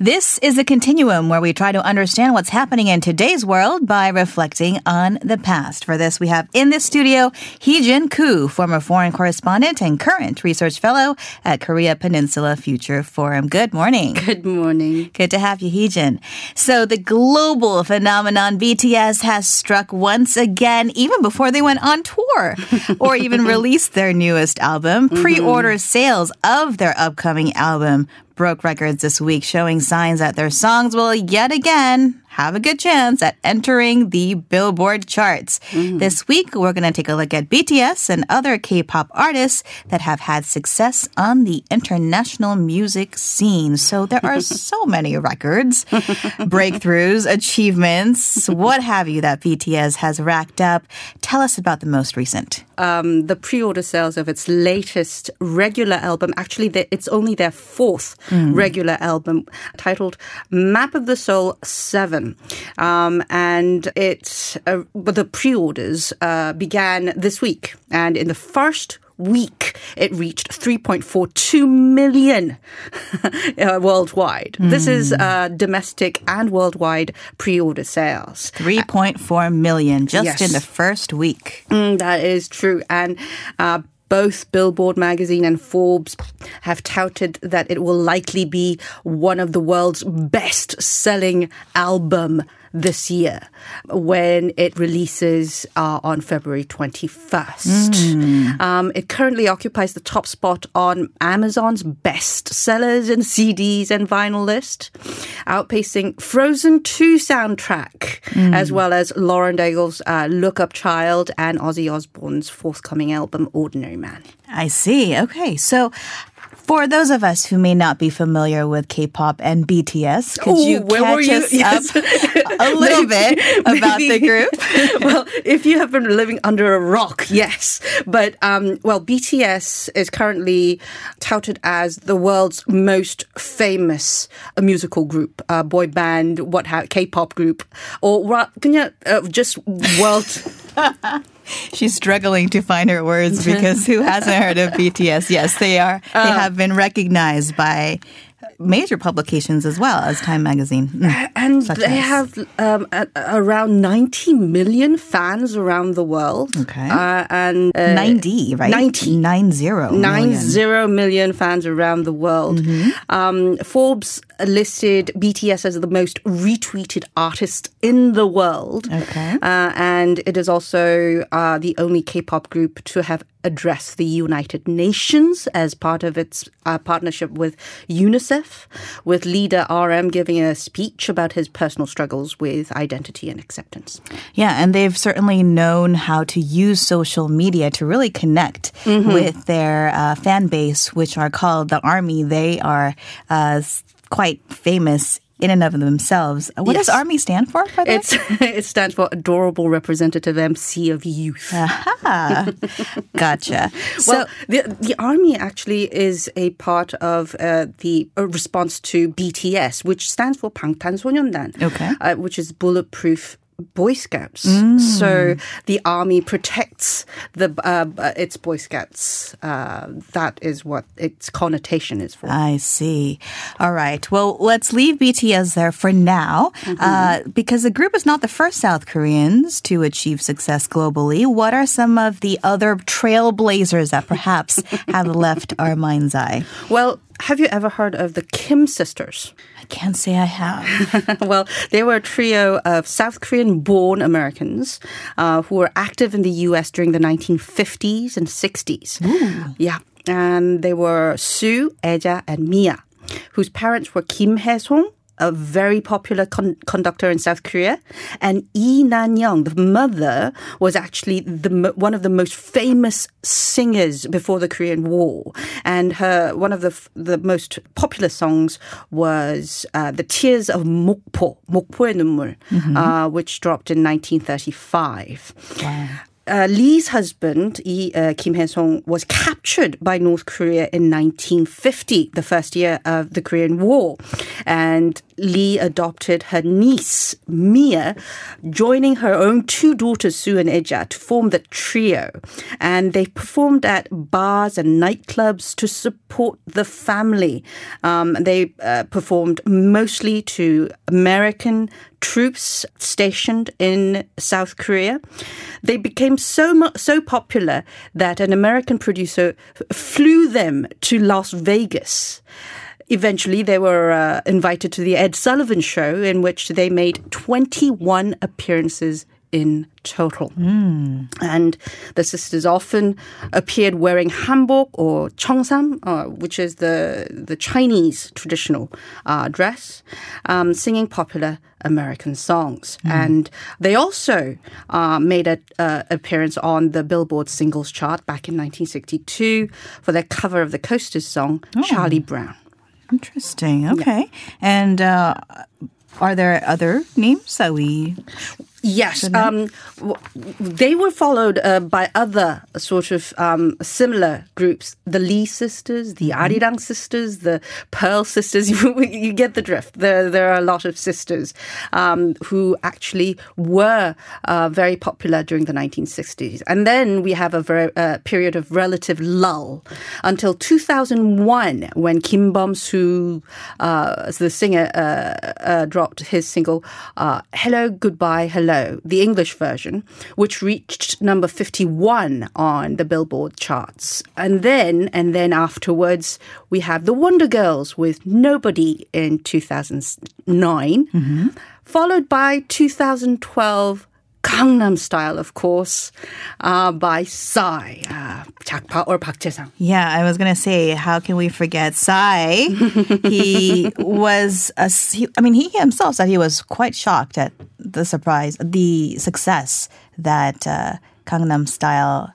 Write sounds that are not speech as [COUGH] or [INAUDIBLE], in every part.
This is a continuum where we try to understand what's happening in today's world by reflecting on the past. For this, we have in the studio Heejin Koo, former foreign correspondent and current research fellow at Korea Peninsula Future Forum. Good morning. Good morning. Good to have you, Heejin. So the global phenomenon BTS has struck once again, even before they went on tour [LAUGHS] or even released their newest album. Mm-hmm. Pre-order sales of their upcoming album broke records this week, showing signs that their songs will yet again have a good chance at entering the Billboard charts. This week, we're going to take a look at BTS and other K-pop artists that have had success on the international music scene. So there are [LAUGHS] so many records, breakthroughs, achievements, what have you that BTS has racked up. Tell us about the most recent. Um, the pre-order sales of its latest regular album, actually, the- it's only their fourth regular album, titled "Map of the Soul 7. Um, and it, uh, but the pre-orders uh, began this week, and in the first week, it reached 3.42 million [LAUGHS] uh, worldwide. This is uh, domestic and worldwide pre-order sales. 3.4 million just Yes. in the first week. Mm, that is true. And uh, both Billboard magazine and Forbes have touted that it will likely be one of the world's best selling album this year when it releases uh, on February 21st. Um, it currently occupies the top spot on Amazon's best sellers and CDs and vinyl list, outpacing Frozen 2 soundtrack, as well as Lauren Daigle's uh, Look Up Child and Ozzy Osbourne's forthcoming album Ordinary Man. I see. Okay. So for those of us who may not be familiar with K-pop and BTS, could Ooh, you catch you? us Yes. up [LAUGHS] a little bit about the group? [LAUGHS] well, if you have been living under a rock, yes. But, um, well, BTS is currently touted as the world's most famous musical group, uh, boy band, what ha- K-pop group, or 냥, uh, just world. She's struggling to find her words because who hasn't heard of BTS? Yes, they are. They Uh. have been recognized by major publications as well as Time Magazine. Mm. And they as? have um, a, around 90 million fans around the world. Okay. Uh, and uh, 90, right? 90. Nine zero. Nine million. zero million fans around the world. Mm-hmm. Um, Forbes listed BTS as the most retweeted artist in the world. Okay. Uh, and it is also uh, the only K-pop group to have addressed the United Nations as part of its uh, partnership with UNICEF, with leader RM giving a speech about his personal struggles with identity and acceptance. Yeah, and they've certainly known how to use social media to really connect Mm-hmm. with their uh, fan base, which are called the Army. They are uh, quite famous in and of themselves. What does Yes. Army stand for? By the way? It's, [LAUGHS] it stands for Adorable Representative MC of Youth. Aha. [LAUGHS] gotcha. So, Well, the the army actually is a part of uh, the uh, response to BTS, which stands for 방탄소년단, Okay. uh, which is bulletproof. Boy Scouts. Mm. So the army protects the uh, uh, its Boy Scouts. Uh, that is what its connotation is for. I see. All right. Well, let's leave BTS there for now, uh, because the group is not the first South Koreans to achieve success globally. What are some of the other trailblazers that perhaps [LAUGHS] have left our mind's eye? well, have you ever heard of the Kim sisters? I can't say I have. [LAUGHS] well, they were a trio of South Korean born Americans uh, who were active in the US during the 1950s and 60s. Yeah. And they were Sue, Eja, and Mia, whose parents were Kim Hae-sung, a very popular con- conductor in South Korea, and Lee Nan-young, the mother, was actually the mo- one of the most famous singers before the Korean War, and her one of the f- the most popular songs was uh, "The Tears of Mokpo," 목포의 눈물, uh, which dropped in 1935. uh, Lee's husband, Lee, uh, Kim Hae-sung, was captured by North Korea in 1950, the first year of the Korean War. And Lee adopted her niece, Mia, joining her own two daughters, Sue and Eja, to form the trio. And they performed at bars and nightclubs to support the family. Um, they uh, performed mostly to American troops stationed in South Korea. They became so mu- so popular that an American producer flew them to Las Vegas. Eventually, they were uh, invited to the Ed Sullivan Show, in which they made 21 appearances in total. And the sisters often appeared wearing hanbok or cheongsam, uh, which is the, the Chinese traditional uh, dress, um, singing popular American songs. And they also uh, made an uh, appearance on the Billboard singles chart back in 1962 for their cover of the Coasters song, Charlie Brown. Interesting. Okay. And uh, are there other names that we? Yes, um, w- they were followed uh, by other sort of um, similar groups: the Lee sisters, the Arirang sisters, the Pearl sisters. [LAUGHS] You, you get the drift. There, there are a lot of sisters um, who actually were uh, very popular during the 1960s, and then we have a very, uh, period of relative lull until 2001, when Kim Bum Soo, uh, the singer, uh, uh, dropped his single uh, "Hello, Goodbye, Hello." The English version, which reached number 51 on the Billboard charts. And then, and then afterwards, we have the Wonder Girls with Nobody in 2009, mm-hmm. followed by 2012. Gangnam Style, of course, uh, by Psy, uh, Jakpa or Park Jae-sang. Yeah, I was gonna say, how can we forget Psy? [LAUGHS] he was, a, he, I mean, he himself said he was quite shocked at the surprise, the success that uh, Gangnam Style.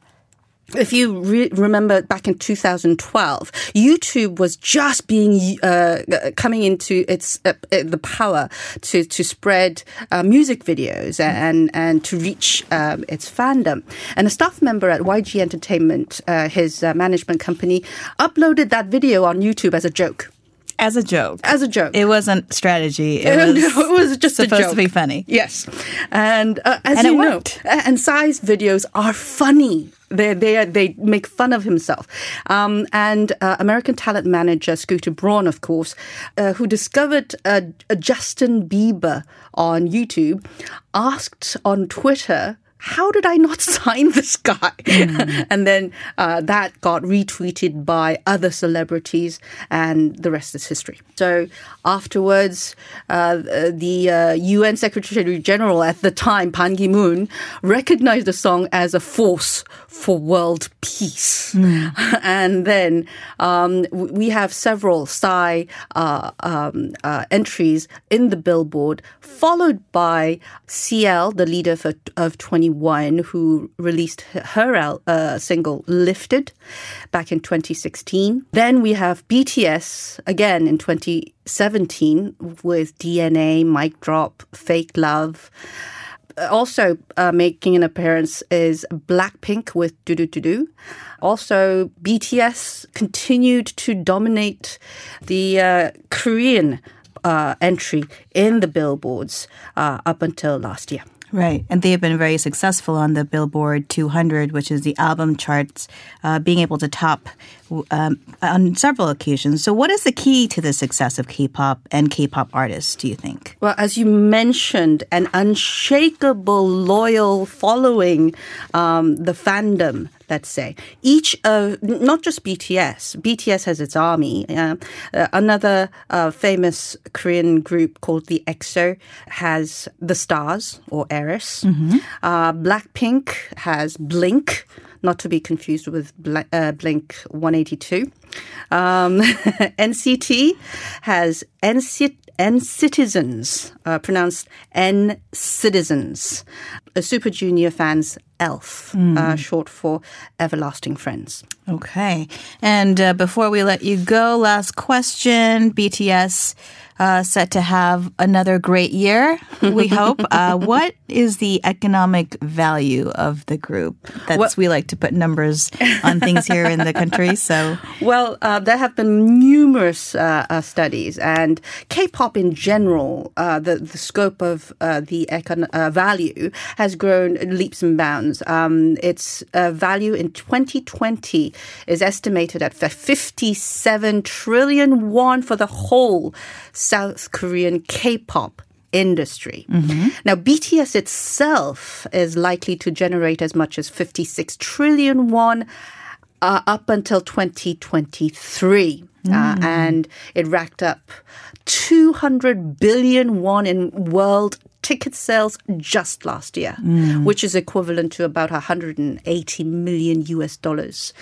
If you re- remember back in 2012, YouTube was just being uh, coming into its uh, uh, the power to to spread uh, music videos and and to reach um, its fandom. And a staff member at YG Entertainment, uh, his uh, management company, uploaded that video on YouTube as a joke. As a joke. As a joke. It wasn't strategy. [LAUGHS] It No, was, it was just a supposed to be funny. Yes, and uh, as And it you know, and Psy's videos are funny. They they they make fun of himself, um, and uh, American talent manager Scooter Braun, of course, uh, who discovered uh, Justin Bieber on YouTube, asked on Twitter. How did I not [LAUGHS] sign this guy? and then uh, that got retweeted by other celebrities, and the rest is history. So afterwards, uh, the uh, UN Secretary General at the time, Ban Ki moon, recognized the song as a force for world peace. [LAUGHS] and then um, we have several Psy uh, um, uh, entries in the Billboard, followed by CL, the leader for, of 2NE1, who released her uh, single Lifted back in 2016. Then we have BTS again in 2017 with DNA, Mic Drop, Fake Love. Also uh, making an appearance is Blackpink with Do Do Do Do. Also, BTS continued to dominate the uh, Korean uh, entry in the billboards uh, up until last year. Right. And they have been very successful on the Billboard 200, which is the album charts, uh, being able to top um, on several occasions. So, what is the key to the success of K pop and K pop artists, do you think? Well, as you mentioned, an unshakable, loyal following, um, the fandom, let's say. Each, uh, not just BTS, BTS has its army. Uh, uh, another uh, famous Korean group called the EXO has the Stars or Eris. Uh, Blackpink has Blink. Not to be confused with uh, Blink 182. Um, [LAUGHS] NCT has NCT N Citizens, uh, pronounced N Citizens. A Super Junior fans ELF, uh, short for Everlasting Friends. Okay. And uh, before we let you go, last question BTS uh, set to have another great year, we hope. [LAUGHS] Uh, what is the economic value of the group? That's Well- we like to put numbers on things here in the country. So [LAUGHS] Well, uh, there have been numerous uh, studies, and K-pop in general, uh, the the scope of uh, the econ- uh, value has grown leaps and bounds. Um, its uh, value in 2020 is estimated at 57 trillion won for the whole South Korean K-pop industry. Now, BTS itself is likely to generate as much as 56 trillion won uh, up until 2023. Uh, and it racked up 200 billion won in world ticket sales just last year, which is equivalent to about 180 million US dollars.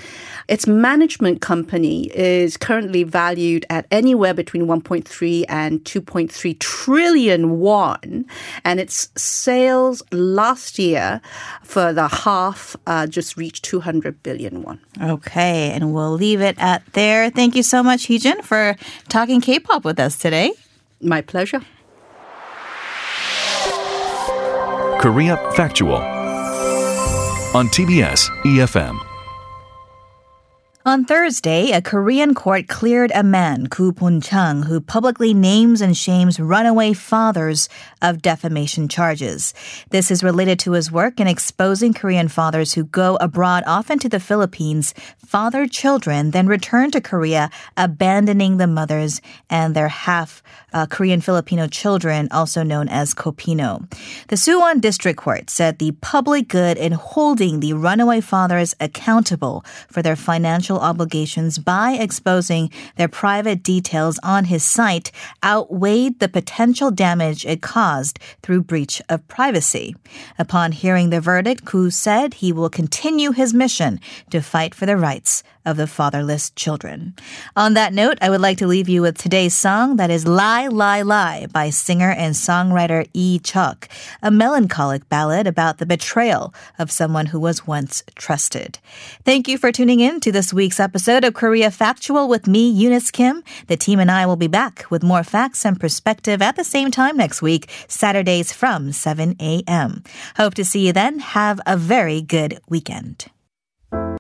Its management company is currently valued at anywhere between 1.3 and 2.3 trillion won, and its sales last year for the half uh, just reached 200 billion won. Okay, and we'll leave it at there. Thank you so much, Heejin, for talking K-pop with us today. My pleasure. Korea Factual on TBS EFM. On Thursday, a Korean court cleared a man, Koo Bun-chang, who publicly names and shames runaway fathers of defamation charges. This is related to his work in exposing Korean fathers who go abroad, often to the Philippines, father children, then return to Korea, abandoning the mothers and their half uh, Korean Filipino children, also known as Kopino. The Suwon District Court said the public good in holding the runaway fathers accountable for their financial obligations by exposing their private details on his site outweighed the potential damage it caused through breach of privacy. Upon hearing the verdict, Ku said he will continue his mission to fight for the rights of the fatherless children. On that note, I would like to leave you with today's song that is Lie, Lie, Lie by singer and songwriter E. Chuck, a melancholic ballad about the betrayal of someone who was once trusted. Thank you for tuning in to this week's episode of Korea Factual with me, Eunice Kim. The team and I will be back with more facts and perspective at the same time next week, Saturdays from 7 a.m. Hope to see you then. Have a very good weekend.